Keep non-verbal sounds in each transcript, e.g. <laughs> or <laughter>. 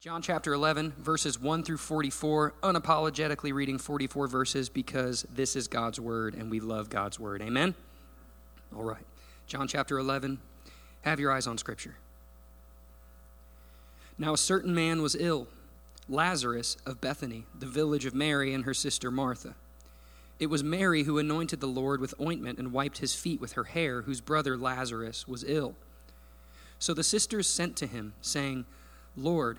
John chapter 11, verses 1 through 44, unapologetically reading 44 verses because this is God's word and we love God's word. Amen? All right. John chapter 11, have your eyes on Scripture. Now a certain man was ill, Lazarus of Bethany, the village of Mary and her sister Martha. It was Mary who anointed the Lord with ointment and wiped his feet with her hair, whose brother Lazarus was ill. So the sisters sent to him, saying, Lord,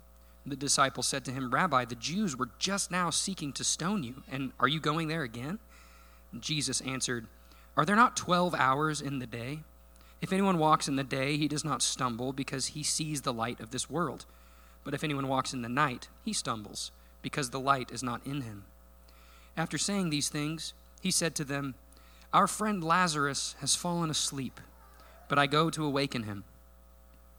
The disciple said to him, Rabbi, the Jews were just now seeking to stone you, and are you going there again? Jesus answered, Are there not twelve hours in the day? If anyone walks in the day, he does not stumble, because he sees the light of this world. But if anyone walks in the night, he stumbles, because the light is not in him. After saying these things, he said to them, Our friend Lazarus has fallen asleep, but I go to awaken him.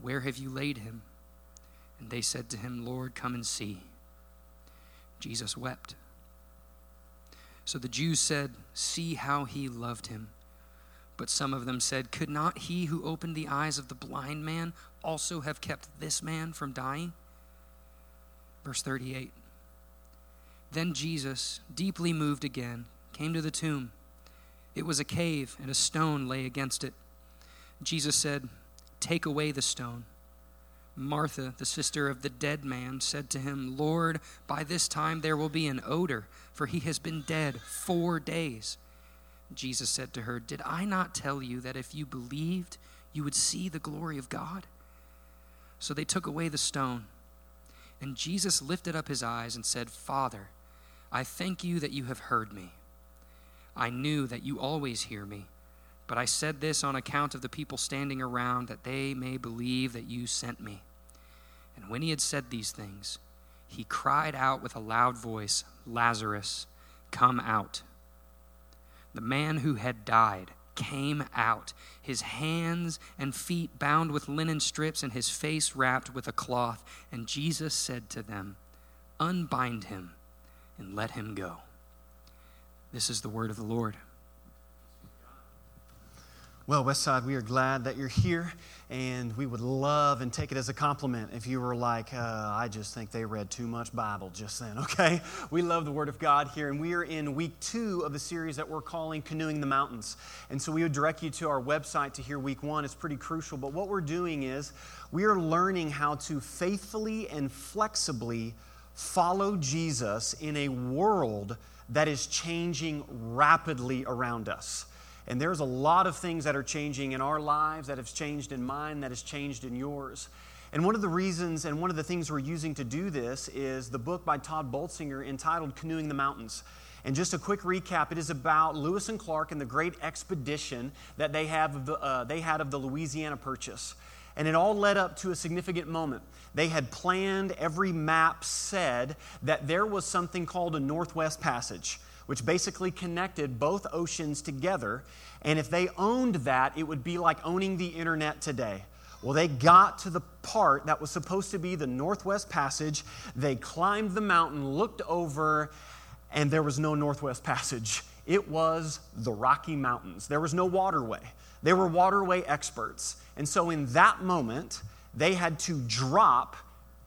where have you laid him? And they said to him, Lord, come and see. Jesus wept. So the Jews said, See how he loved him. But some of them said, Could not he who opened the eyes of the blind man also have kept this man from dying? Verse 38 Then Jesus, deeply moved again, came to the tomb. It was a cave, and a stone lay against it. Jesus said, Take away the stone. Martha, the sister of the dead man, said to him, Lord, by this time there will be an odor, for he has been dead four days. Jesus said to her, Did I not tell you that if you believed, you would see the glory of God? So they took away the stone. And Jesus lifted up his eyes and said, Father, I thank you that you have heard me. I knew that you always hear me but I said this on account of the people standing around, that they may believe that you sent me. And when he had said these things, he cried out with a loud voice, Lazarus, come out. the man who had died came out, his hands and feet bound with linen strips, and his face wrapped with a cloth. And Jesus said to them, Unbind him and let him go. This is the word of the Lord. Well, Westside, we are glad that you're here, and we would love and take it as a compliment if you were like, uh, I just think they read too much Bible just then, <laughs> okay? We love the Word of God here, and we are in week two of the series that we're calling Canoeing the Mountains. And so we would direct you to our website to hear week one. It's pretty crucial, but what we're doing is we are learning how to faithfully and flexibly follow Jesus in a world that is changing rapidly around us. And there's a lot of things that are changing in our lives, that have changed in mine, that has changed in yours. And one of the reasons and one of the things we're using to do this is the book by Tod Bolsinger entitled Canoeing the Mountains. And just a quick recap it is about Lewis and Clark and the great expedition that they, have the, uh, they had of the Louisiana Purchase. And it all led up to a significant moment. They had planned, every map said that there was something called a Northwest Passage which basically connected both oceans together. And if they owned that, it would be like owning the internet today. Well, they got to the part that was supposed to be the Northwest Passage. They climbed the mountain, looked over, and there was no Northwest Passage. <laughs> It was the Rocky Mountains. There was no waterway. They were waterway experts. And so, in that moment, they had to drop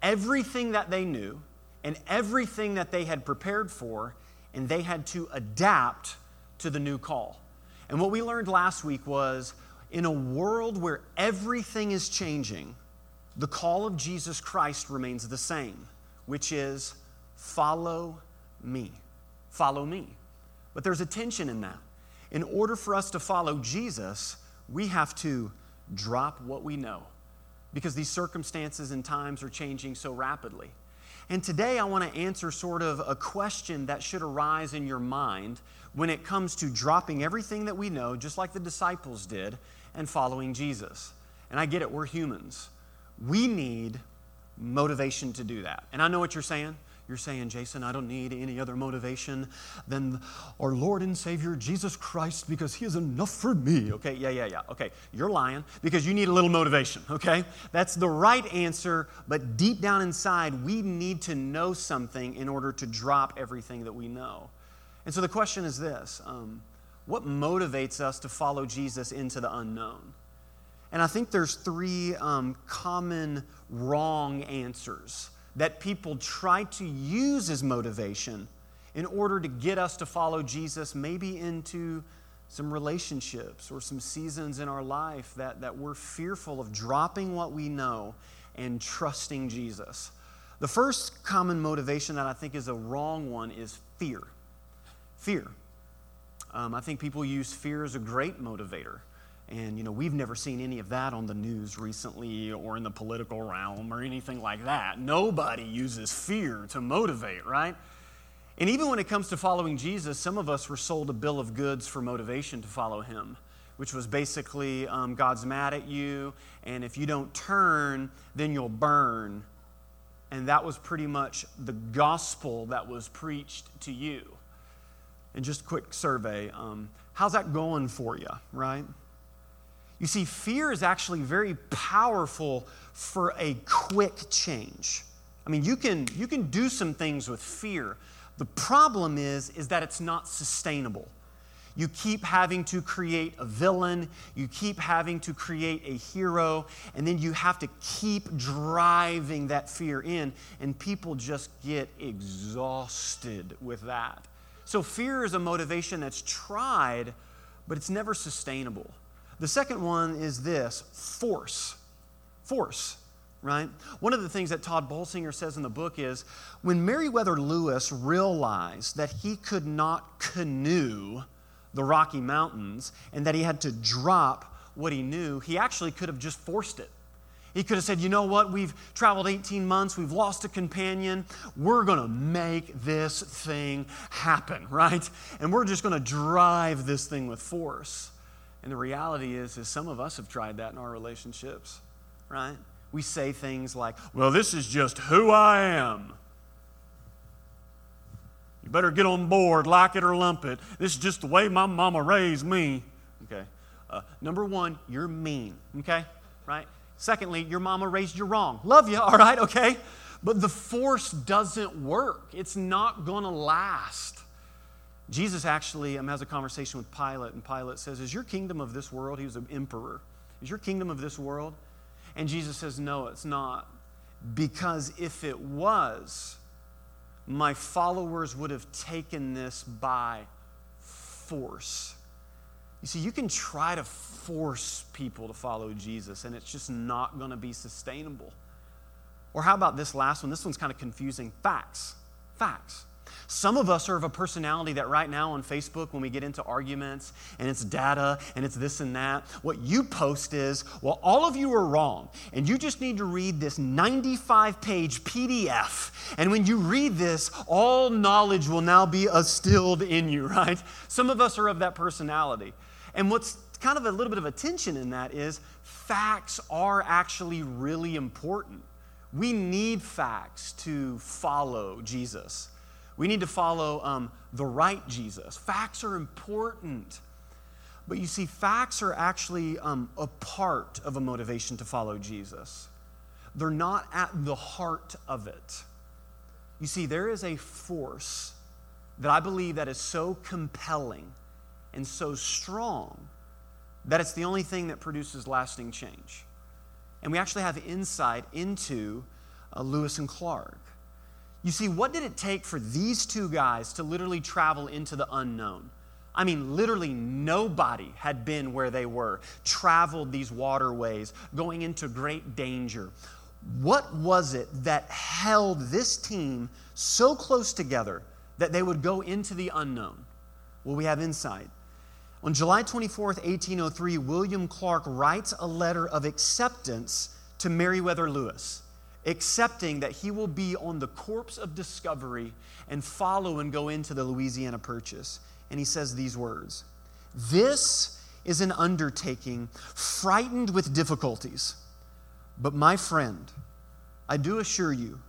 everything that they knew and everything that they had prepared for and they had to adapt to the new call. And what we learned last week was in a world where everything is changing, the call of Jesus Christ remains the same, which is follow me. Follow me. But there's a tension in that. In order for us to follow Jesus, we have to drop what we know because these circumstances and times are changing so rapidly. And today I want to answer sort of a question that should arise in your mind when it comes to dropping everything that we know, just like the disciples did, and following Jesus. And I get it, we're humans. We need motivation to do that. And I know what you're saying. You're saying, Jason, I don't need any other motivation than our Lord and Savior Jesus Christ because He is enough for me. Okay, yeah, yeah, yeah. Okay, you're lying because you need a little motivation, okay? That's the right answer, but deep down inside, we need to know something in order to drop everything that we know. And so the question is this um, What motivates us to follow Jesus into the unknown? And I think there's three um, common wrong answers that people try to use as motivation in order to get us to follow Jesus, maybe into some relationships or some seasons in our life that, that we're fearful of dropping what we know and trusting Jesus. The first common motivation that I think is a wrong one is fear. Fear. Um, I think people use fear as a great motivator. And, you know, we've never seen any of that on the news recently or in the political realm or anything like that. Nobody uses fear to motivate, right? And even when it comes to following Jesus, some of us were sold a bill of goods for motivation to follow him, which was basically um, God's mad at you, and if you don't turn, then you'll burn. And that was pretty much the gospel that was preached to you. And just a quick survey um, how's that going for you, right? You see, fear is actually very powerful for a quick change. I mean, you can, you can do some things with fear. The problem is, is that it's not sustainable. You keep having to create a villain, you keep having to create a hero, and then you have to keep driving that fear in, and people just get exhausted with that. So, fear is a motivation that's tried, but it's never sustainable. The second one is this force. Force, right? One of the things that Tod Bolsinger says in the book is when Meriwether Lewis realized that he could not canoe the Rocky Mountains and that he had to drop what he knew, he actually could have just forced it. He could have said, You know what? We've traveled 18 months. We've lost a companion. We're going to make this thing happen, <laughs> right? And we're just going to drive this thing with force. And the reality is, is some of us have tried that in our relationships, right? We say things like, well, this is just who I am. You better get on board, like it or lump it. This is just the way my mama raised me. Okay. Uh, number one, you're mean. Okay? Right? Secondly, your mama raised you wrong. Love you, all right? Okay? But the force doesn't work, it's not to last. Jesus actually um, has a conversation with Pilate, and Pilate says, Is your kingdom of this world? He was an emperor. Is your kingdom of this world? And Jesus says, No, it's not. Because if it was, my followers would have taken this by force. You see, you can try to force people to follow Jesus, and it's just not going to be sustainable. Or how about this last one? This one's kind of confusing. Facts. Facts. Some of us are of a personality that right now on Facebook, when we get into arguments and it's data and it's this and that, what you post is, well, all of you are wrong. And you just need to read this 95 page PDF. And when you read this, all knowledge will now be distilled in you, <laughs> right? Some of us are of that personality. And what's kind of a little bit of a tension in that is facts are actually really important. We need facts to follow Jesus. We need to follow um, the right Jesus. Facts are important. But you see, facts are actually um, a part of a motivation to follow Jesus. They're not at the heart of it. You see, there is a force that I believe that is so compelling and so strong that it's the only thing that produces lasting change. And we actually have insight into uh, Lewis and Clark. You see, what did it take for these two guys to literally travel into the unknown? I mean, literally nobody had been where they were, traveled these waterways, going into great danger. What was it that held this team so close together that they would go into the unknown? Well, we have insight. On July 24th, 1803, William Clark writes a letter of acceptance to Meriwether Lewis accepting that he will be on the corpse of discovery and follow and go into the Louisiana Purchase. And he says these words This is an undertaking frightened with difficulties. But my friend, I do assure you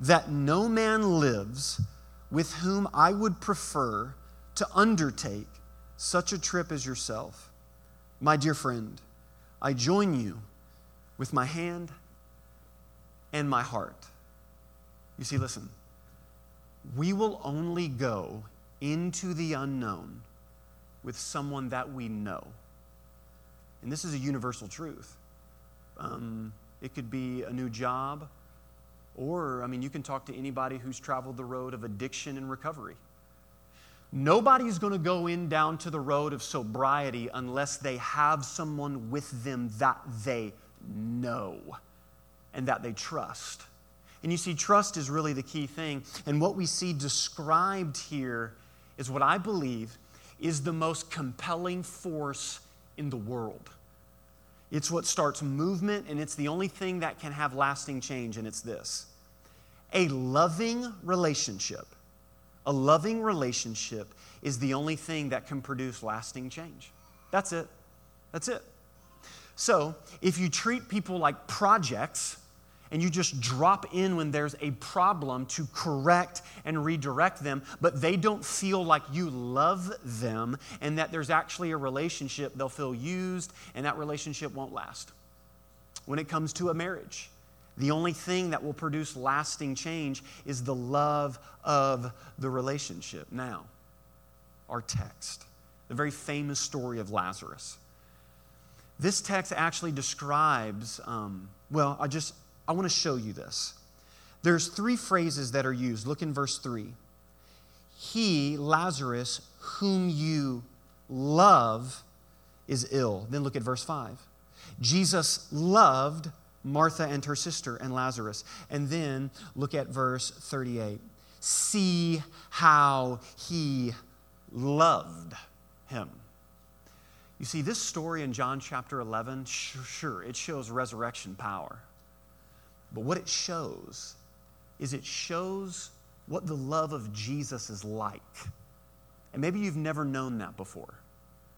that no man lives with whom I would prefer to undertake such a trip as yourself. My dear friend, I join you with my hand and my heart. You see, listen, we will only go into the unknown with someone that we know. And this is a universal truth. Um, it could be a new job, or, I mean, you can talk to anybody who's traveled the road of addiction and recovery. Nobody's going to go in down to the road of sobriety unless they have someone with them that they know and that they trust. And you see, trust is really the key thing. And what we see described here is what I believe is the most compelling force in the world. It's what starts movement, and it's the only thing that can have lasting change, and it's this a loving relationship. A loving relationship is the only thing that can produce lasting change. That's it. That's it. So, if you treat people like projects, and you just drop in when there's a problem to correct and redirect them, but they don't feel like you love them and that there's actually a relationship, they'll feel used and that relationship won't last. When it comes to a marriage, the only thing that will produce lasting change is the love of the relationship. Now, our text, the very famous story of Lazarus. This text actually describes, um, well, I just, I want to show you this. There's three phrases that are used. Look in verse 3. He, Lazarus, whom you love, is ill. Then look at verse 5. Jesus loved Martha and her sister and Lazarus. And then look at verse 38. See how he loved him. You see, this story in John chapter 11, sure, it shows resurrection power. But what it shows is it shows what the love of Jesus is like. And maybe you've never known that before.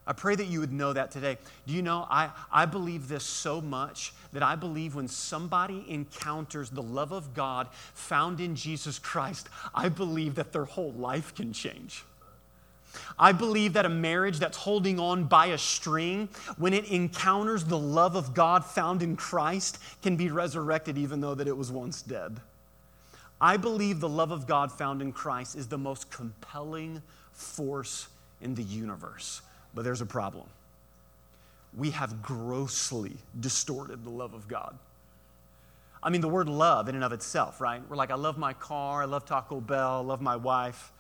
I pray that you would know that today. Do you know, I, I believe this so much that I believe when somebody encounters the love of God found in Jesus Christ, I believe that their whole life can change. I believe that a marriage that's holding on by a string, when it encounters the love of God found in Christ, can be resurrected even though that it was once dead. I believe the love of God found in Christ is the most compelling force in the universe. But there's a problem. We have grossly distorted the love of God. I mean, the word love in and of itself, right? We're like, I love my car, I love Taco Bell, I love my wife.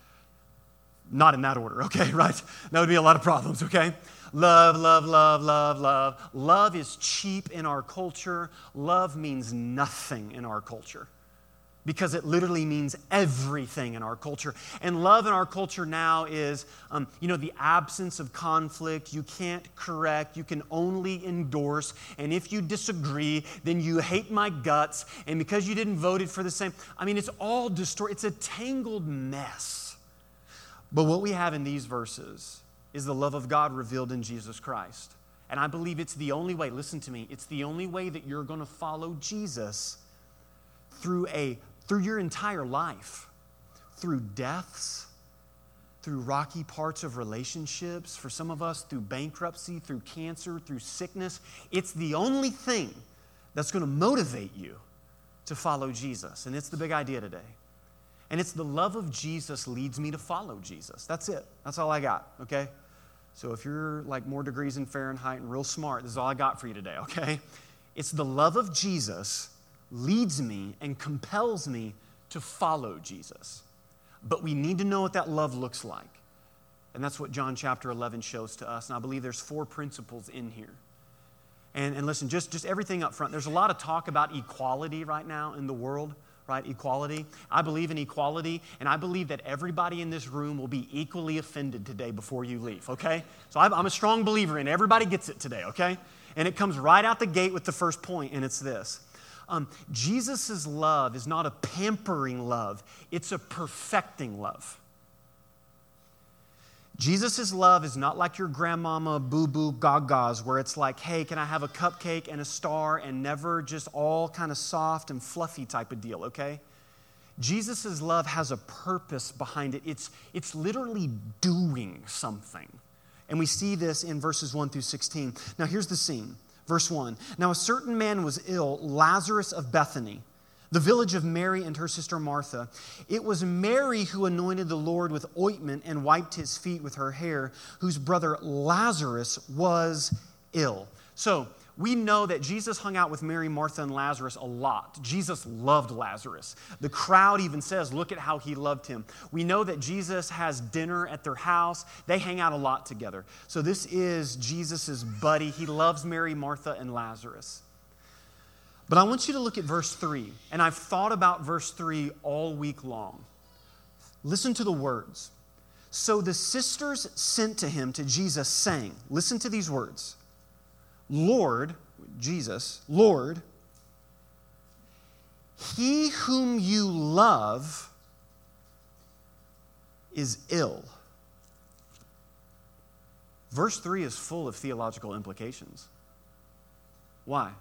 Not in that order, <laughs> okay, right? That would be a lot of problems, okay? Love, love, love, love, love. Love is cheap in our culture. Love means nothing in our culture because it literally means everything in our culture. And love in our culture now is, um, you know, the absence of conflict. You can't correct, you can only endorse. And if you disagree, then you hate my guts. And because you didn't vote it for the same, I mean, it's all distorted. It's a tangled mess. But what we have in these verses is the love of God revealed in Jesus Christ. And I believe it's the only way, listen to me, it's the only way that you're going to follow Jesus through a through your entire life, through deaths, through rocky parts of relationships, for some of us, through bankruptcy, through cancer, through sickness. It's the only thing that's going to motivate you to follow Jesus. And it's the big idea today. And it's the love of Jesus leads me to follow Jesus. That's it. That's all I got, okay? So if you're like more degrees in Fahrenheit and real smart, this is all I got for you today, okay? It's the love of Jesus leads me and compels me to follow Jesus. But we need to know what that love looks like. And that's what John chapter 11 shows to us. And I believe there's four principles in here. And, and listen, just, just everything up front. There's a lot of talk about equality right now in the world, right? Equality. I believe in equality, and I believe that everybody in this room will be equally offended today before you leave, okay? So I'm, a strong believer in everybody gets it today, okay? And it comes right out the gate with the first point, and it's this um, Jesus' love is not a pampering love, it's a perfecting love. Jesus' love is not like your grandmama boo boo gagas, where it's like, hey, can I have a cupcake and a star and never just all kind of soft and fluffy type of deal, okay? Jesus' love has a purpose behind it. It's, it's literally doing something. And we see this in verses 1 through 16. Now, here's the scene Verse 1 Now a certain man was ill, Lazarus of Bethany, the village of Mary and her sister Martha. It was Mary who anointed the Lord with ointment and wiped his feet with her hair, whose brother Lazarus was ill. So, we know that Jesus hung out with Mary, Martha, and Lazarus a lot. Jesus loved Lazarus. The crowd even says, Look at how he loved him. We know that Jesus has dinner at their house. They hang out a lot together. So, this is Jesus' buddy. He loves Mary, Martha, and Lazarus. But I want you to look at verse 3. And I've thought about verse 3 all week long. Listen to the words. So the sisters sent to him, to Jesus, saying, Listen to these words. Lord, Jesus, Lord, he whom you love is ill. Verse 3 is full of theological implications. Why?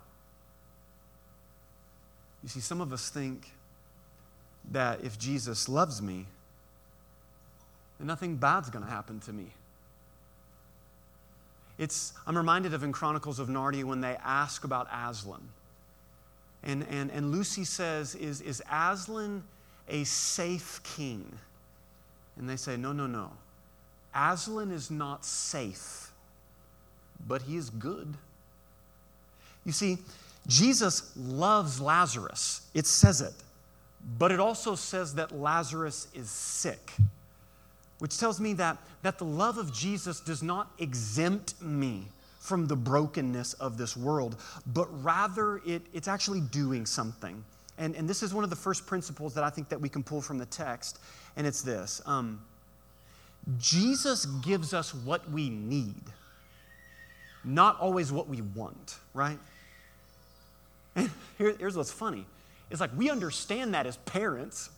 You see, some of us think that if Jesus loves me, then nothing bad's going to happen to me. It's, I'm reminded of in Chronicles of Narnia when they ask about Aslan. And, and, and Lucy says, is, is Aslan a safe king? And they say, No, no, no. Aslan is not safe, but he is good. You see, Jesus loves Lazarus. It says it. But it also says that Lazarus is sick which tells me that, that the love of Jesus does not exempt me from the brokenness of this world, but rather it, it's actually doing something. And, and this is one of the first principles that I think that we can pull from the text, and it's this. Um, Jesus gives us what we need, not always what we want, right? <laughs> Here, here's what's funny. It's like we understand that as parents,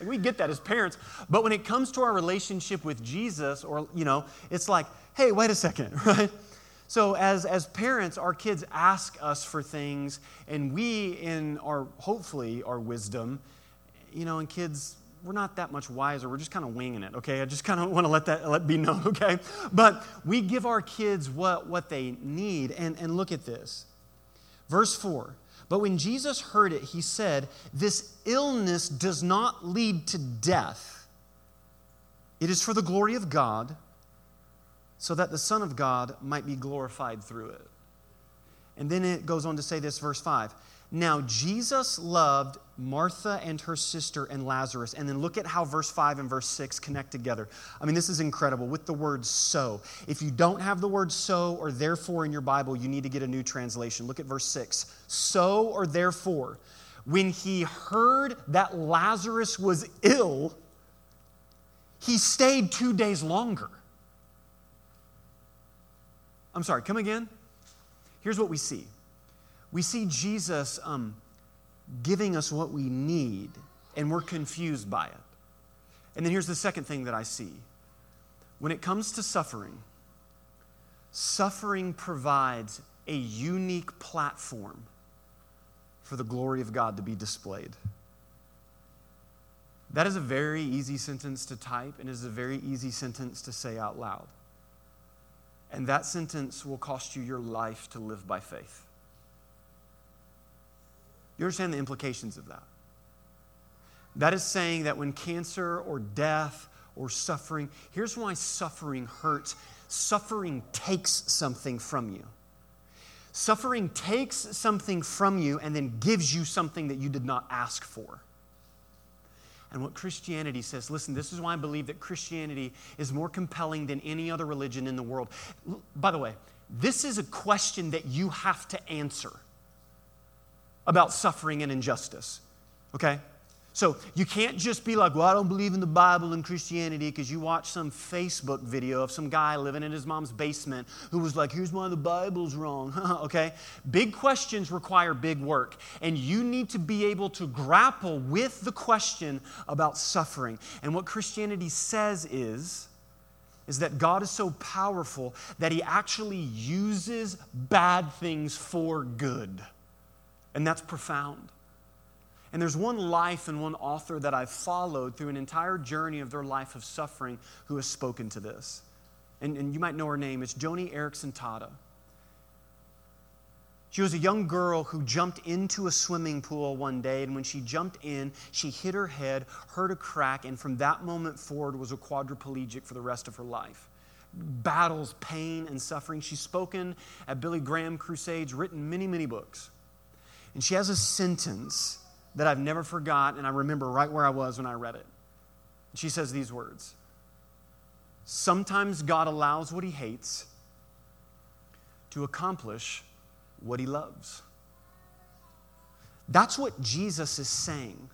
Like we get that as parents. But when it comes to our relationship with Jesus, or, you know, it's like, hey, wait a second, <laughs> right? So as, as parents, our kids ask us for things, and we, in our, hopefully, our wisdom, you know, and kids, we're not that much wiser. We're just kind of winging it, okay? I just kind of <laughs> want to let that let be known, okay? But we give our kids what, what they need. And, and look at this. Verse 4 But when Jesus heard it, he said, This illness does not lead to death, it is for the glory of God, so that the Son of God might be glorified through it. And then it goes on to say this, verse 5 now, Jesus loved Martha and her sister and Lazarus. And then look at how verse 5 and verse 6 connect together. I mean, this is incredible with the word so. If you don't have the word so or therefore in your Bible, you need to get a new translation. Look at verse 6. So or therefore, when he heard that Lazarus was ill, he stayed two days longer. I'm sorry, come again? Here's what we see we see Jesus um, giving us what we need, and we're confused by it. And then here's the second thing that I see when it comes to suffering, suffering provides a unique platform for the glory of God to be displayed. That is a very easy sentence to type and is a very easy sentence to say out loud. And that sentence will cost you your life to live by faith. You understand the implications of that? That is saying that when cancer or death or suffering, here's why suffering hurts suffering takes something from you. Suffering takes something from you and then gives you something that you did not ask for. And what Christianity says, listen, this is why I believe that Christianity is more compelling than any other religion in the world. By the way, this is a question that you have to answer about suffering and injustice. Okay? So you can't just be like, well, I don't believe in the Bible and Christianity because you watch some Facebook video of some guy living in his mom's basement who was like, here's why the Bible's wrong. <laughs> okay? Big questions require big work. And you need to be able to grapple with the question about suffering. And what Christianity says is, is that God is so powerful that he actually uses bad things for good. And that's profound. And there's one life and one author that I've followed through an entire journey of their life of suffering who has spoken to this. And, and you might know her name. It's Joni Eareckson Tada. She was a young girl who jumped into a swimming pool one day, and when she jumped in, she hit her head, hurt a crack, and from that moment forward was a quadriplegic for the rest of her life. Battles, pain, and suffering. She's spoken at Billy Graham crusades, written many, many books. And she has a sentence that I've never forgot, and I remember right where I was when I read it. She says these words Sometimes God allows what he hates to accomplish what he loves. That's what Jesus is saying.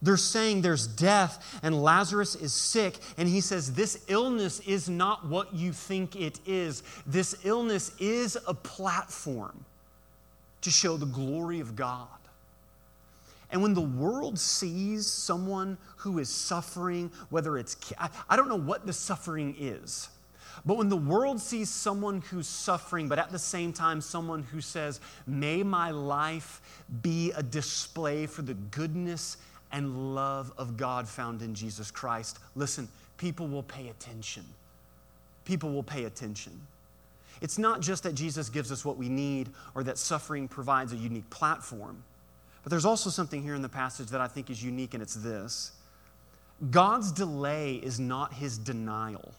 They're saying there's death and Lazarus is sick, and he says, This illness is not what you think it is. This illness is a platform to show the glory of God. And when the world sees someone who is suffering, whether it's, I don't know what the suffering is, but when the world sees someone who's suffering, but at the same time, someone who says, May my life be a display for the goodness and love of God found in Jesus Christ, listen, people will pay attention. People will pay attention. It's not just that Jesus gives us what we need or that suffering provides a unique platform, but there's also something here in the passage that I think is unique, and it's this God's delay is not his denial.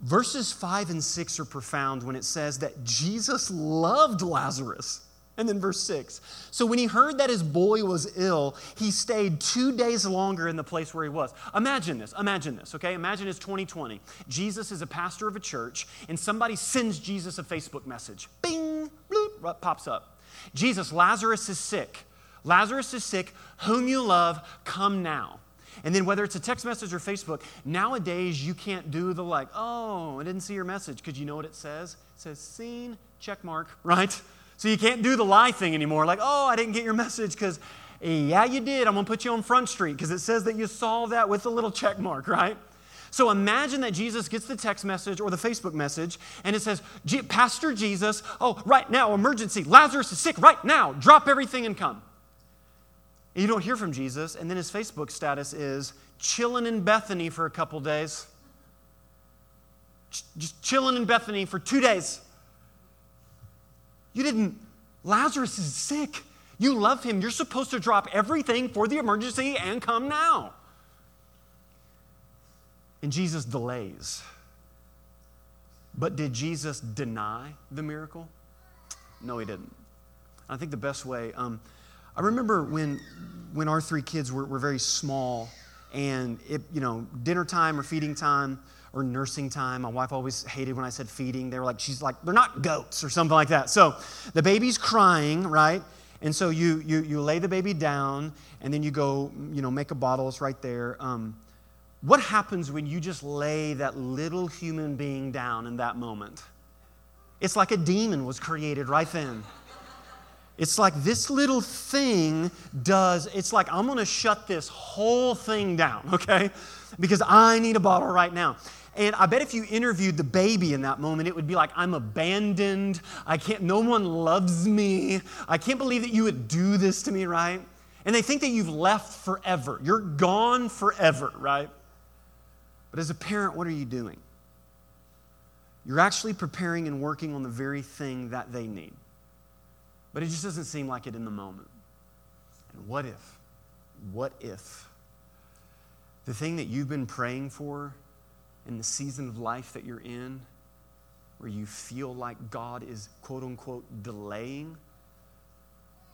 Verses 5 and 6 are profound when it says that Jesus loved Lazarus. And then verse 6. So when he heard that his boy was ill, he stayed two days longer in the place where he was. Imagine this. Imagine this, okay? Imagine it's 2020. Jesus is a pastor of a church, and somebody sends Jesus a Facebook message. Bing, bloop, pops up. Jesus, Lazarus is sick. Lazarus is sick. Whom you love, come now. And then whether it's a text message or Facebook, nowadays you can't do the like, oh, I didn't see your message because you know what it says? It says seen, check mark, <laughs> right? So you can't do the lie thing anymore, like, oh, I didn't get your message because Yeah, you did. I'm going to put you on Front Street because it says that you solved that with a little check mark, right? So imagine that Jesus gets the text message or the Facebook message and it says, Pastor Jesus, oh, right now, emergency. Lazarus is sick right now. Drop everything and come. And you don't hear from Jesus, and then his Facebook status is chilling in Bethany for a couple days. Just chilling in Bethany for two days. You didn't, Lazarus is sick. You love him. You're supposed to drop everything for the emergency and come now. And Jesus delays. But did Jesus deny the miracle? No, he didn't. I think the best way, um, I remember when, when our three kids were, were very small and it, you know, dinner time or feeding time or nursing time. My wife always hated when I said feeding. They were like, she's like, they're not goats or something like that. So the baby's crying, right? And so you, you, you lay the baby down and then you go, you know, make a bottle. It's right there. Um, what happens when you just lay that little human being down in that moment? It's like a demon was created right then. It's like this little thing does, it's like I'm gonna shut this whole thing down, <laughs> okay? Because I need a bottle right now. And I bet if you interviewed the baby in that moment, it would be like, I'm abandoned. I can't, no one loves me. I can't believe that you would do this to me, right? And they think that you've left forever. You're gone forever, right? But as a parent, what are you doing? You're actually preparing and working on the very thing that they need. But it just doesn't seem like it in the moment. And what if? What if? The thing that you've been praying for in the season of life that you're in, where you feel like God is quote unquote delaying,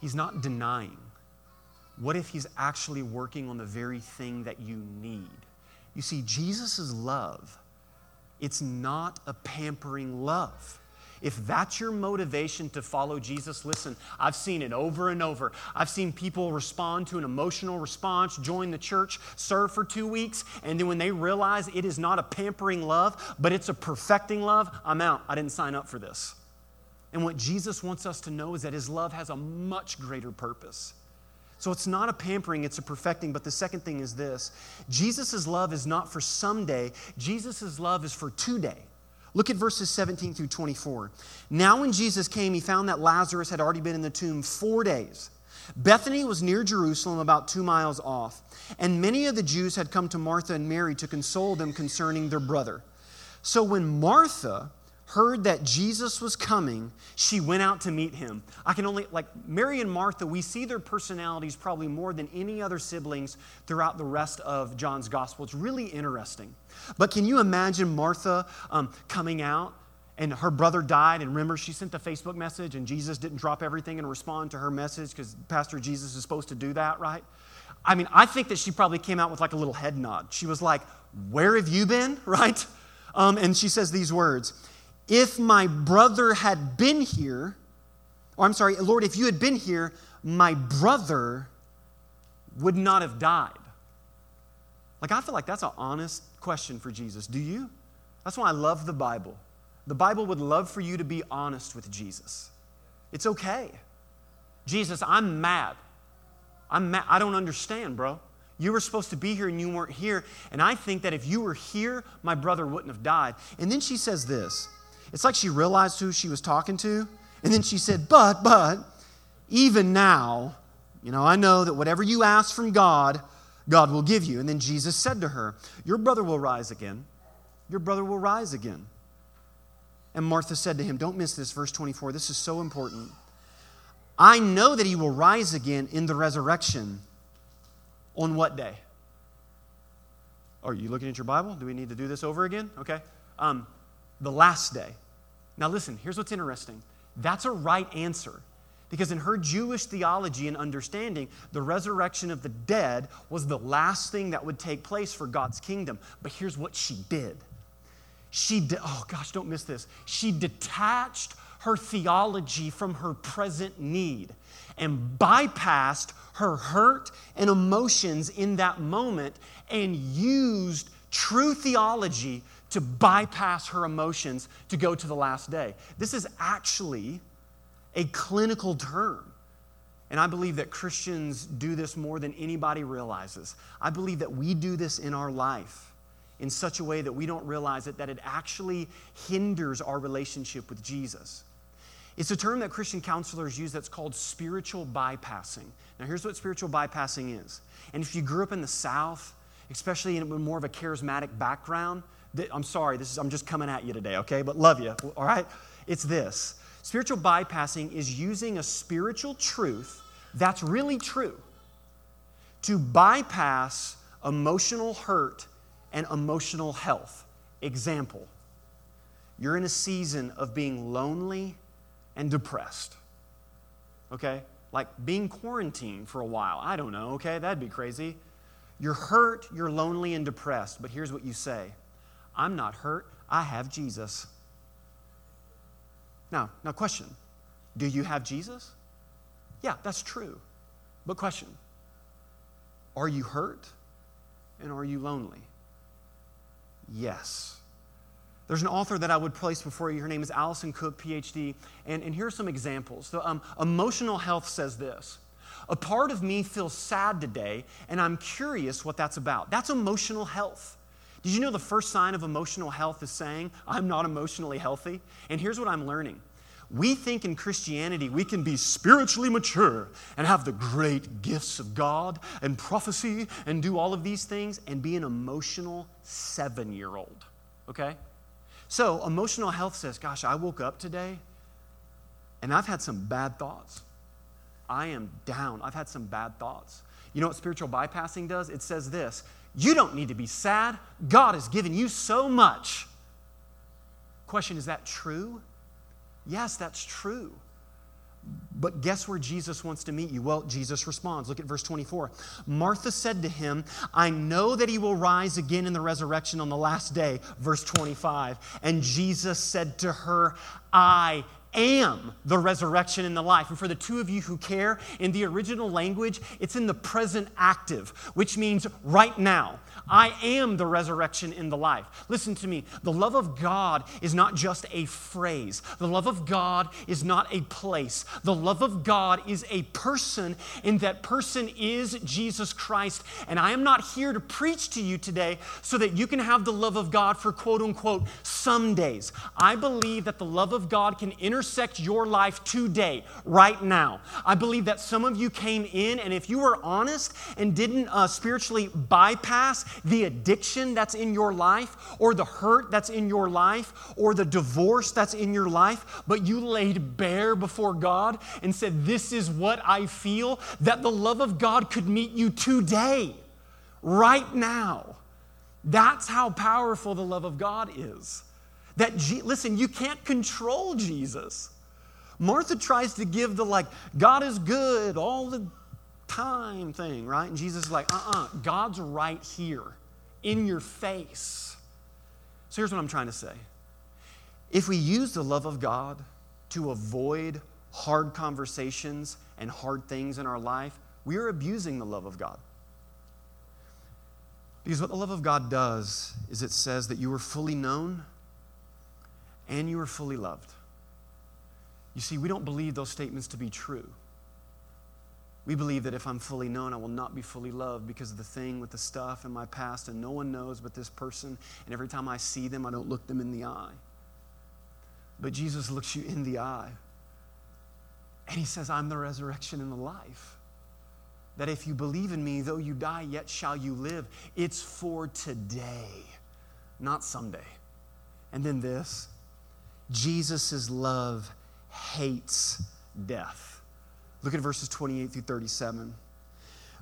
He's not denying. What if He's actually working on the very thing that you need? You see, Jesus' love, it's not a pampering love. If that's your motivation to follow Jesus, listen, I've seen it over and over. I've seen people respond to an emotional response, join the church, serve for two weeks, and then when they realize it is not a pampering love, but it's a perfecting love, I'm out. I didn't sign up for this. And what Jesus wants us to know is that his love has a much greater purpose. So it's not a pampering, it's a perfecting. But the second thing is this Jesus' love is not for someday, Jesus' love is for today. Look at verses 17 through 24. Now, when Jesus came, he found that Lazarus had already been in the tomb four days. Bethany was near Jerusalem, about two miles off, and many of the Jews had come to Martha and Mary to console them concerning their brother. So when Martha heard that Jesus was coming, she went out to meet him. I can only, like Mary and Martha, we see their personalities probably more than any other siblings throughout the rest of John's gospel. It's really interesting. But can you imagine Martha um, coming out? And her brother died, and remember, she sent the Facebook message, and Jesus didn't drop everything and respond to her message because Pastor Jesus is supposed to do that, right? I mean, I think that she probably came out with like a little head nod. She was like, Where have you been? <laughs> Right? Um, and she says these words if my brother had been here, or I'm sorry, Lord, if you had been here, my brother would not have died. Like, I feel like that's an honest question for Jesus. Do you? That's why I love the Bible. The Bible would love for you to be honest with Jesus. It's okay. Jesus, I'm mad. I'm mad. I don't understand, bro. You were supposed to be here and you weren't here. And I think that if you were here, my brother wouldn't have died. And then she says this it's like she realized who she was talking to. And then she said, But, but, even now, you know, I know that whatever you ask from God, God will give you. And then Jesus said to her, Your brother will rise again. Your brother will rise again. And Martha said to him, Don't miss this, verse 24. This is so important. I know that he will rise again in the resurrection. On what day? Are you looking at your Bible? Do we need to do this over again? Okay. Um, the last day. Now, listen, here's what's interesting. That's a right answer. Because in her Jewish theology and understanding, the resurrection of the dead was the last thing that would take place for God's kingdom. But here's what she did. She did, oh gosh, don't miss this. She detached her theology from her present need and bypassed her hurt and emotions in that moment and used true theology to bypass her emotions to go to the last day. This is actually a clinical term. And I believe that Christians do this more than anybody realizes. I believe that we do this in our life in such a way that we don't realize it, that it actually hinders our relationship with Jesus. It's a term that Christian counselors use that's called spiritual bypassing. Now, here's what spiritual bypassing is. And if you grew up in the South, especially in more of a charismatic background, I'm sorry, this is, I'm just coming at you today, okay? But love you, all right? It's this spiritual bypassing is using a spiritual truth that's really true to bypass emotional hurt and emotional health. Example, you're in a season of being lonely and depressed. Okay? Like being quarantined for a while. I don't know, okay? That'd be crazy. You're hurt, you're lonely and depressed, but here's what you say I'm not hurt, I have Jesus. Now, now question. Do you have Jesus? Yeah, that's true. But question. Are you hurt and are you lonely? Yes. There's an author that I would place before you. Her name is Alison Cook, PhD. And, and here are some examples. So, um, emotional health says this A part of me feels sad today, and I'm curious what that's about. That's emotional health. Did you know the first sign of emotional health is saying, I'm not emotionally healthy? And here's what I'm learning. We think in Christianity we can be spiritually mature and have the great gifts of God and prophecy and do all of these things and be an emotional seven year old. Okay? So, emotional health says, Gosh, I woke up today and I've had some bad thoughts. I am down. I've had some bad thoughts. You know what spiritual bypassing does? It says this You don't need to be sad. God has given you so much. Question Is that true? Yes, that's true. But guess where Jesus wants to meet you? Well, Jesus responds. Look at verse 24. Martha said to him, I know that he will rise again in the resurrection on the last day. Verse 25. And Jesus said to her, I am the resurrection and the life. And for the two of you who care, in the original language, it's in the present active, which means right now. I am the resurrection in the life. Listen to me. The love of God is not just a phrase, the love of God is not a place. The love of God is a person, and that person is Jesus Christ. And I am not here to preach to you today so that you can have the love of God for quote unquote some days. I believe that the love of God can intersect your life today, right now. I believe that some of you came in, and if you were honest and didn't uh, spiritually bypass the addiction that's in your life, or the hurt that's in your life, or the divorce that's in your life, but you laid bare before God and said, This is what I feel, that the love of God could meet you today, right now. That's how powerful the love of God is. That, listen, you can't control Jesus. Martha tries to give the like, God is good all the time thing, right? And Jesus is like, uh uh-uh, uh, God's right here in your face. So here's what I'm trying to say. If we use the love of God to avoid hard conversations and hard things in our life, we are abusing the love of God. Because what the love of God does is it says that you are fully known and you are fully loved. You see, we don't believe those statements to be true. We believe that if I'm fully known, I will not be fully loved because of the thing with the stuff in my past, and no one knows but this person. And every time I see them, I don't look them in the eye. But Jesus looks you in the eye, and He says, I'm the resurrection and the life. That if you believe in me, though you die, yet shall you live. It's for today, not someday. And then this Jesus' love hates death. Look at verses 28 through 37.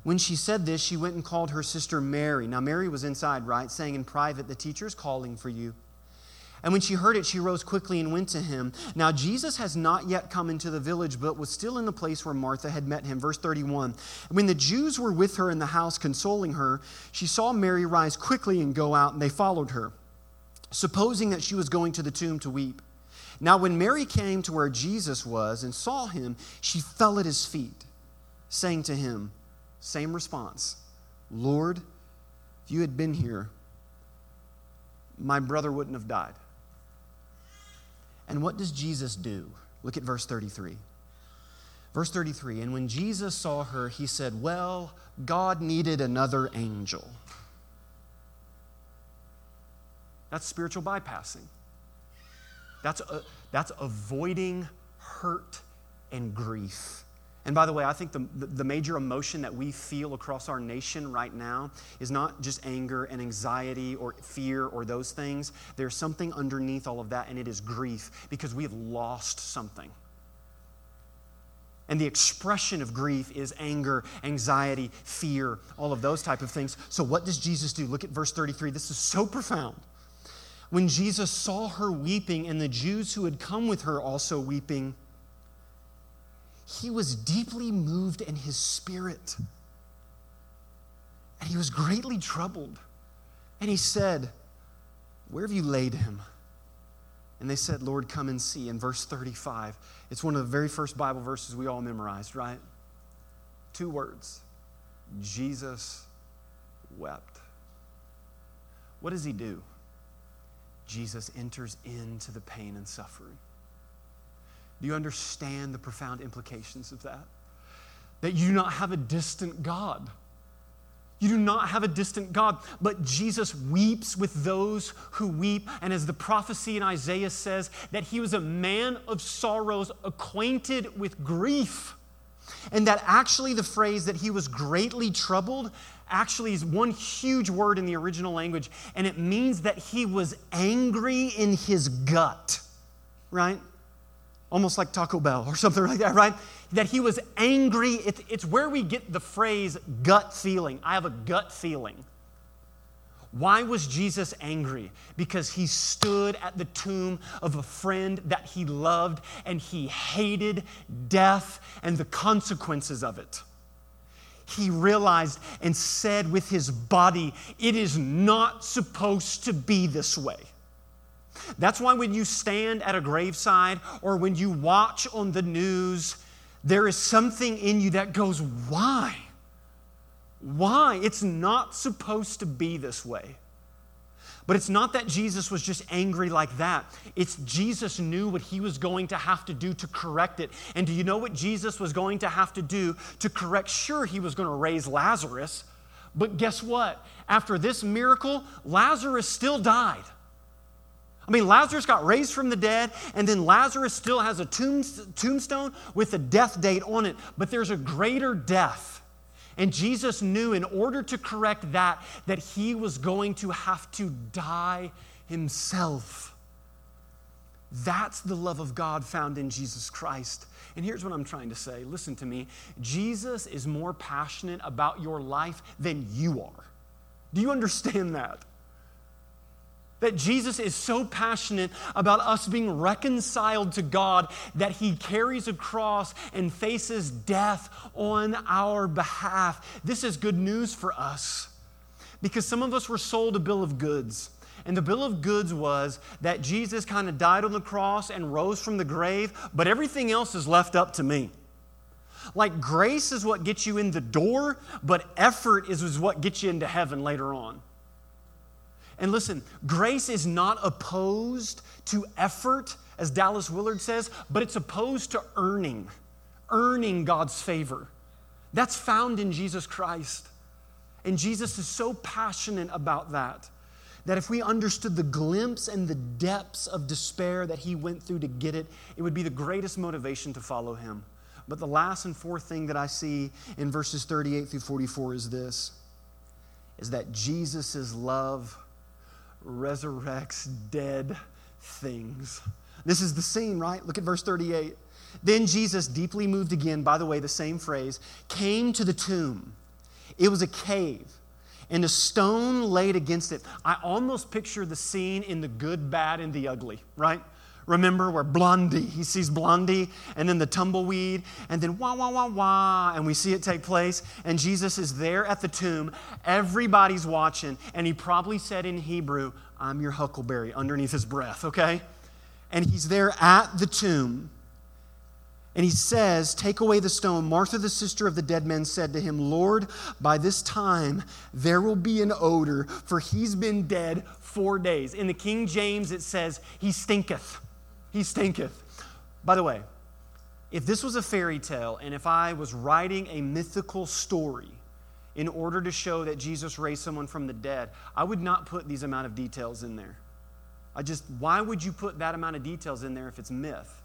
When she said this, she went and called her sister Mary. Now, Mary was inside, right? Saying in private, The teacher's calling for you. And when she heard it, she rose quickly and went to him. Now, Jesus has not yet come into the village, but was still in the place where Martha had met him. Verse 31. When the Jews were with her in the house, consoling her, she saw Mary rise quickly and go out, and they followed her, supposing that she was going to the tomb to weep. Now, when Mary came to where Jesus was and saw him, she fell at his feet, saying to him, same response Lord, if you had been here, my brother wouldn't have died. And what does Jesus do? Look at verse 33. Verse 33 And when Jesus saw her, he said, Well, God needed another angel. That's spiritual bypassing. That's, a, that's avoiding hurt and grief. And by the way, I think the, the major emotion that we feel across our nation right now is not just anger and anxiety or fear or those things. There's something underneath all of that, and it is grief because we have lost something. And the expression of grief is anger, anxiety, fear, all of those type of things. So what does Jesus do? Look at verse 33. This is so profound. When Jesus saw her weeping and the Jews who had come with her also weeping, he was deeply moved in his spirit. And he was greatly troubled. And he said, Where have you laid him? And they said, Lord, come and see. In verse 35, it's one of the very first Bible verses we all memorized, right? Two words Jesus wept. What does he do? Jesus enters into the pain and suffering. Do you understand the profound implications of that? That you do not have a distant God. You do not have a distant God, but Jesus weeps with those who weep. And as the prophecy in Isaiah says, that he was a man of sorrows, acquainted with grief. And that actually the phrase that he was greatly troubled actually is one huge word in the original language, and it means that he was angry in his gut, right? almost like Taco Bell or <laughs> something like that, right? That he was angry. It's where we get the phrase gut feeling. I have a gut feeling. Why was Jesus angry? Because he stood at the tomb of a friend that he loved and he hated death and the consequences of it. He realized and said with his body, It is not supposed to be this way. That's why when you stand at a graveside or when you watch on the news, there is something in you that goes, Why? Why? It's not supposed to be this way. But it's not that Jesus was just angry like that. It's Jesus knew what he was going to have to do to correct it. And do you know what Jesus was going to have to do to correct? Sure, he was going to raise Lazarus. But guess what? After this miracle, Lazarus still died. I mean, Lazarus got raised from the dead, and then Lazarus still has a tombstone with a death date on it, but there's a greater death. And Jesus knew in order to correct that, that he was going to have to die himself. That's the love of God found in Jesus Christ. And here's what I'm trying to say listen to me. Jesus is more passionate about your life than you are. Do you understand that? That Jesus is so passionate about us being reconciled to God that he carries a cross and faces death on our behalf. This is good news for us because some of us were sold a bill of goods. And the bill of goods was that Jesus kind of died on the cross and rose from the grave, but everything else is left up to me. Like grace is what gets you in the door, but effort is, what gets you into heaven later on. And listen, grace is not opposed to effort, as Dallas Willard says, but it's opposed to earning, earning God's favor. That's found in Jesus Christ. And Jesus is so passionate about that that if we understood the glimpse and the depths of despair that he went through to get it, it would be the greatest motivation to follow him. But the last and fourth thing that I see in verses 38 through 44 is this is that Jesus' love resurrects dead things. This is the scene, right? Look at verse 38. Then Jesus, deeply moved again, by the way, the same phrase, came to the tomb. It was a cave, and a stone laid against it. I almost picture the scene in the good, bad, and the ugly, right? Remember where Blondie, he sees Blondie and then the tumbleweed and then wah, wah, wah, wah, and we see it take place. And Jesus is there at the tomb. Everybody's watching. And he probably said in Hebrew, I'm your huckleberry underneath his breath, okay? And he's there at the tomb. And he says, Take away the stone. Martha, the sister of the dead man, said to him, Lord, by this time there will be an odor, for he's been dead four days. In the King James, it says, He stinketh. He stinketh. By the way, if this was a fairy tale and if I was writing a mythical story in order to show that Jesus raised someone from the dead, I would not put these amount of details in there. I just, why would you put that amount of details in there if it's myth?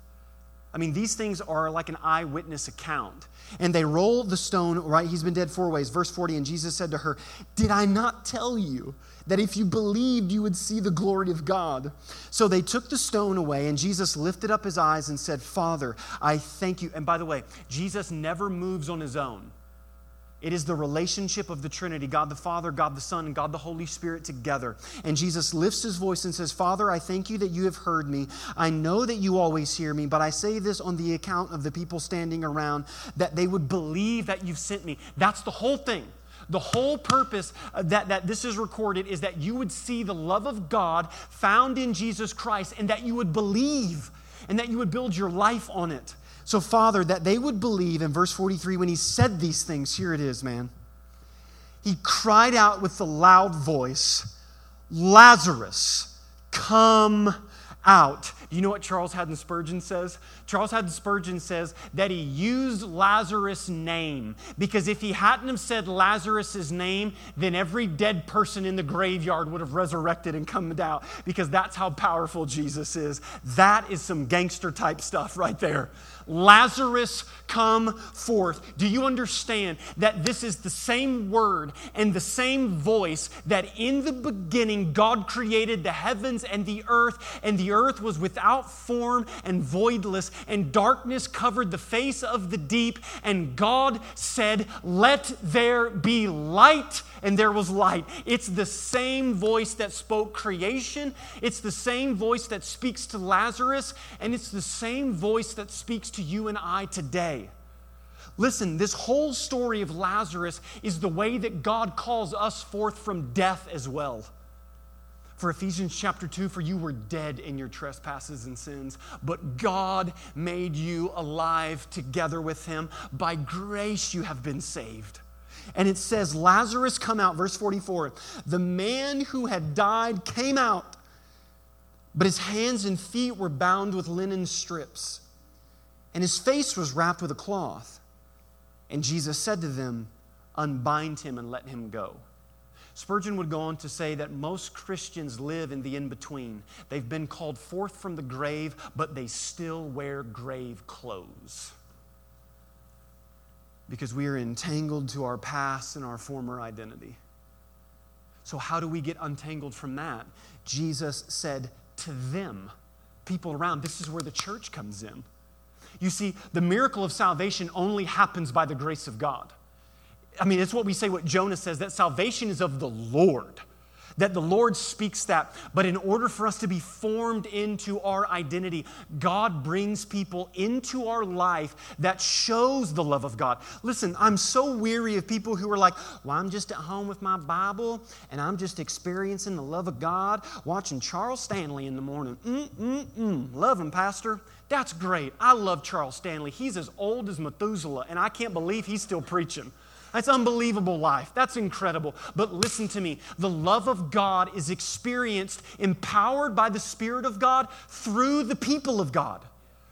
I mean, these things are like an eyewitness account. And they roll the stone, right? He's been dead four ways. Verse 40, and Jesus said to her, Did I not tell you that if you believed, you would see the glory of God? So they took the stone away, and Jesus lifted up his eyes and said, Father, I thank you. And by the way, Jesus never moves on his own. It is the relationship of the Trinity God the Father, God the Son, and God the Holy Spirit together. And Jesus lifts his voice and says, Father, I thank you that you have heard me. I know that you always hear me, but I say this on the account of the people standing around, that they would believe that you've sent me. That's the whole thing. The whole purpose uh, that, that this is recorded is that you would see the love of God found in Jesus Christ and that you would believe and that you would build your life on it. So, Father, that they would believe in verse 43 when he said these things, here it is, man. He cried out with the loud voice, Lazarus, come out. You know what Charles Haddon Spurgeon says? Charles Haddon Spurgeon says that he used Lazarus' name because if he hadn't have said Lazarus' name, then every dead person in the graveyard would have resurrected and come out because that's how powerful Jesus is. That is some gangster type stuff right there. Lazarus, come forth. Do you understand that this is the same word and the same voice that in the beginning God created the heavens and the earth, and the earth was without form and voidless, and darkness covered the face of the deep, and God said, Let there be light and there was light. It's the same voice that spoke creation, it's the same voice that speaks to Lazarus, and it's the same voice that speaks to you and I today. Listen, this whole story of Lazarus is the way that God calls us forth from death as well. For Ephesians chapter 2, for you were dead in your trespasses and sins, but God made you alive together with him. By grace you have been saved. And it says, Lazarus come out, verse 44. The man who had died came out, but his hands and feet were bound with linen strips, and his face was wrapped with a cloth. And Jesus said to them, Unbind him and let him go. Spurgeon would go on to say that most Christians live in the in between. They've been called forth from the grave, but they still wear grave clothes because we are entangled to our past and our former identity. So, how do we get untangled from that? Jesus said to them, people around, this is where the church comes in. You see, the miracle of salvation only happens by the grace of God. I mean, it's what we say, what Jonah says, that salvation is of the Lord that the Lord speaks that. But in order for us to be formed into our identity, God brings people into our life that shows the love of God. Listen, I'm so weary of people who are like, well, I'm just at home with my Bible and I'm just experiencing the love of God, watching Charles Stanley in the morning. Mm, mm, mm. Love him, Pastor. That's great. I love Charles Stanley. He's as old as Methuselah, and I can't believe he's still preaching. That's unbelievable life. That's incredible. But listen to me the love of God is experienced, empowered by the Spirit of God through the people of God.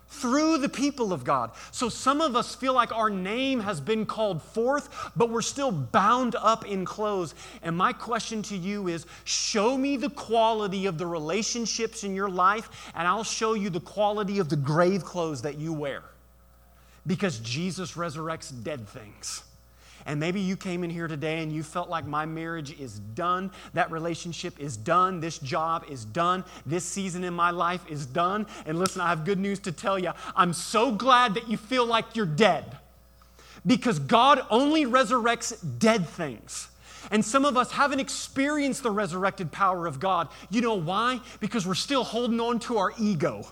Through the people of God. So some of us feel like our name has been called forth, but we're still bound up in clothes. And my question to you is show me the quality of the relationships in your life, and I'll show you the quality of the grave clothes that you wear. Because Jesus resurrects dead things. And maybe you came in here today and you felt like my marriage is done, that relationship is done, this job is done, this season in my life is done. And listen, I have good news to tell you. I'm so glad that you feel like you're dead because God only resurrects dead things. And some of us haven't experienced the resurrected power of God. You know why? Because we're still holding on to our ego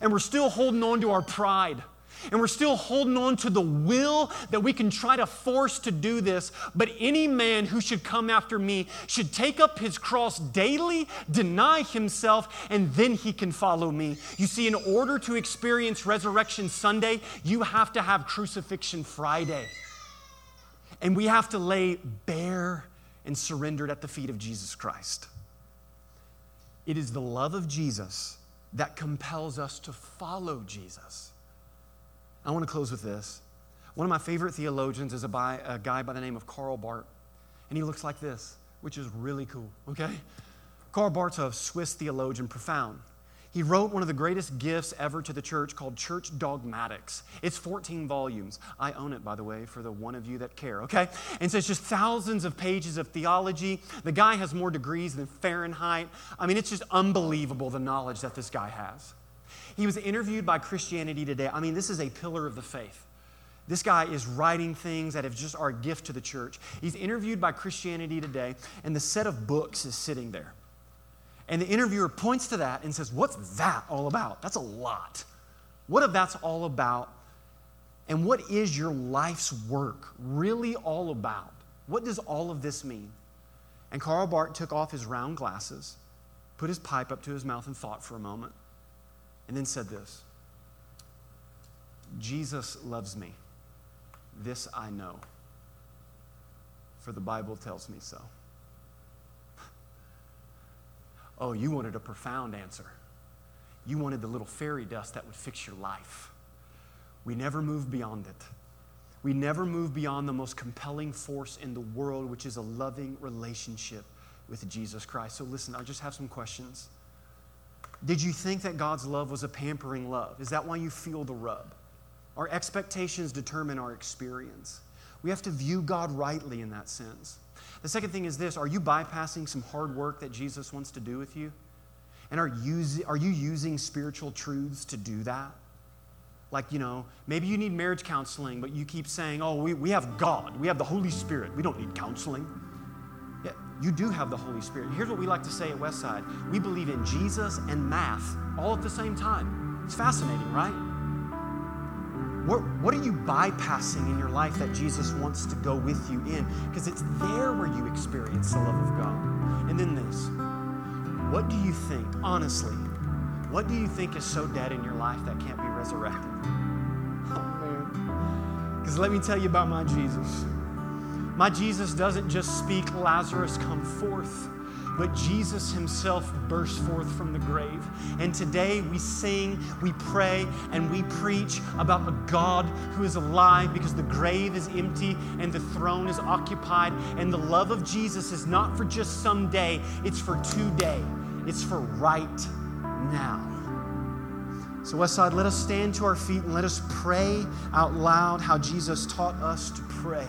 and we're still holding on to our pride and we're still holding on to the will that we can try to force to do this. But any man who should come after me should take up his cross daily, deny himself, and then he can follow me. You see, in order to experience Resurrection Sunday, you have to have Crucifixion Friday. And we have to lay bare and surrendered at the feet of Jesus Christ. It is the love of Jesus that compels us to follow Jesus. I want to close with this. One of my favorite theologians is a, by, a guy by the name of Karl Barth, and he looks like this, which is really cool, okay? Karl Barth's a Swiss theologian, profound. He wrote one of the greatest gifts ever to the church called Church Dogmatics. It's 14 volumes. I own it, by the way, for the one of you that care, okay? And so it's just thousands of pages of theology. The guy has more degrees than Fahrenheit. I mean, it's just unbelievable the knowledge that this guy has. He was interviewed by Christianity Today. I mean, this is a pillar of the faith. This guy is writing things that have just are a gift to the church. He's interviewed by Christianity Today, and the set of books is sitting there. And the interviewer points to that and says, What's that all about? That's a lot. What if that's all about? And what is your life's work really all about? What does all of this mean? And Karl Barth took off his round glasses, put his pipe up to his mouth, and thought for a moment, and then said this Jesus loves me. This I know, for the Bible tells me so. <laughs> Oh, you wanted a profound answer. You wanted the little fairy dust that would fix your life. We never move beyond it. We never move beyond the most compelling force in the world, which is a loving relationship with Jesus Christ. So, listen, I just have some questions. Did you think that God's love was a pampering love? Is that why you feel the rub? Our expectations determine our experience. We have to view God rightly in that sense. The second thing is this are you bypassing some hard work that Jesus wants to do with you? And are, you, are you using spiritual truths to do that? Like, you know, maybe you need marriage counseling, but you keep saying, oh, we, we have God, we have the Holy Spirit, we don't need counseling. You do have the Holy Spirit. Here's what we like to say at Westside we believe in Jesus and math all at the same time. It's fascinating, right? What, what are you bypassing in your life that Jesus wants to go with you in? Because it's there where you experience the love of God. And then this what do you think, honestly, what do you think is so dead in your life that can't be resurrected? <laughs> Oh, man. Because let me tell you about my Jesus. My Jesus doesn't just speak, Lazarus, come forth but Jesus himself burst forth from the grave. And today we sing, we pray, and we preach about a God who is alive because the grave is empty and the throne is occupied. And the love of Jesus is not for just someday, it's for today, it's for right now. So, Westside, let us stand to our feet and let us pray out loud how Jesus taught us to pray.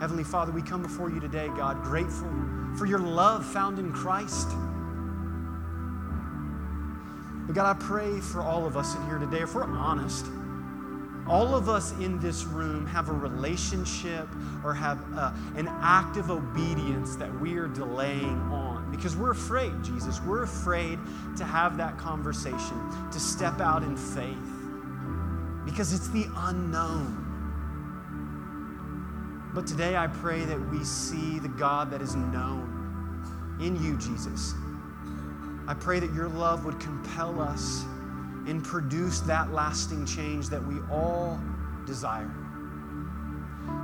Heavenly Father, we come before you today, God, grateful for your love found in Christ. But God, I pray for all of us in here today, if we're honest, all of us in this room have a relationship or have uh, an act of obedience that we are delaying on because we're afraid, Jesus. We're afraid to have that conversation, to step out in faith because it's the unknown. But today I pray that we see the God that is known in you, Jesus. I pray that your love would compel us and produce that lasting change that we all desire.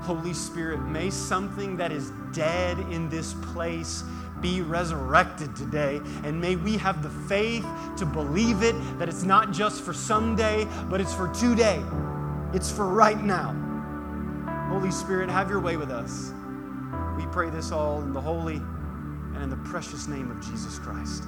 Holy Spirit, may something that is dead in this place be resurrected today. And may we have the faith to believe it, that it's not just for someday, but it's for today. It's for right now. Holy Spirit, have your way with us. We pray this all in the holy and in the precious name of Jesus Christ.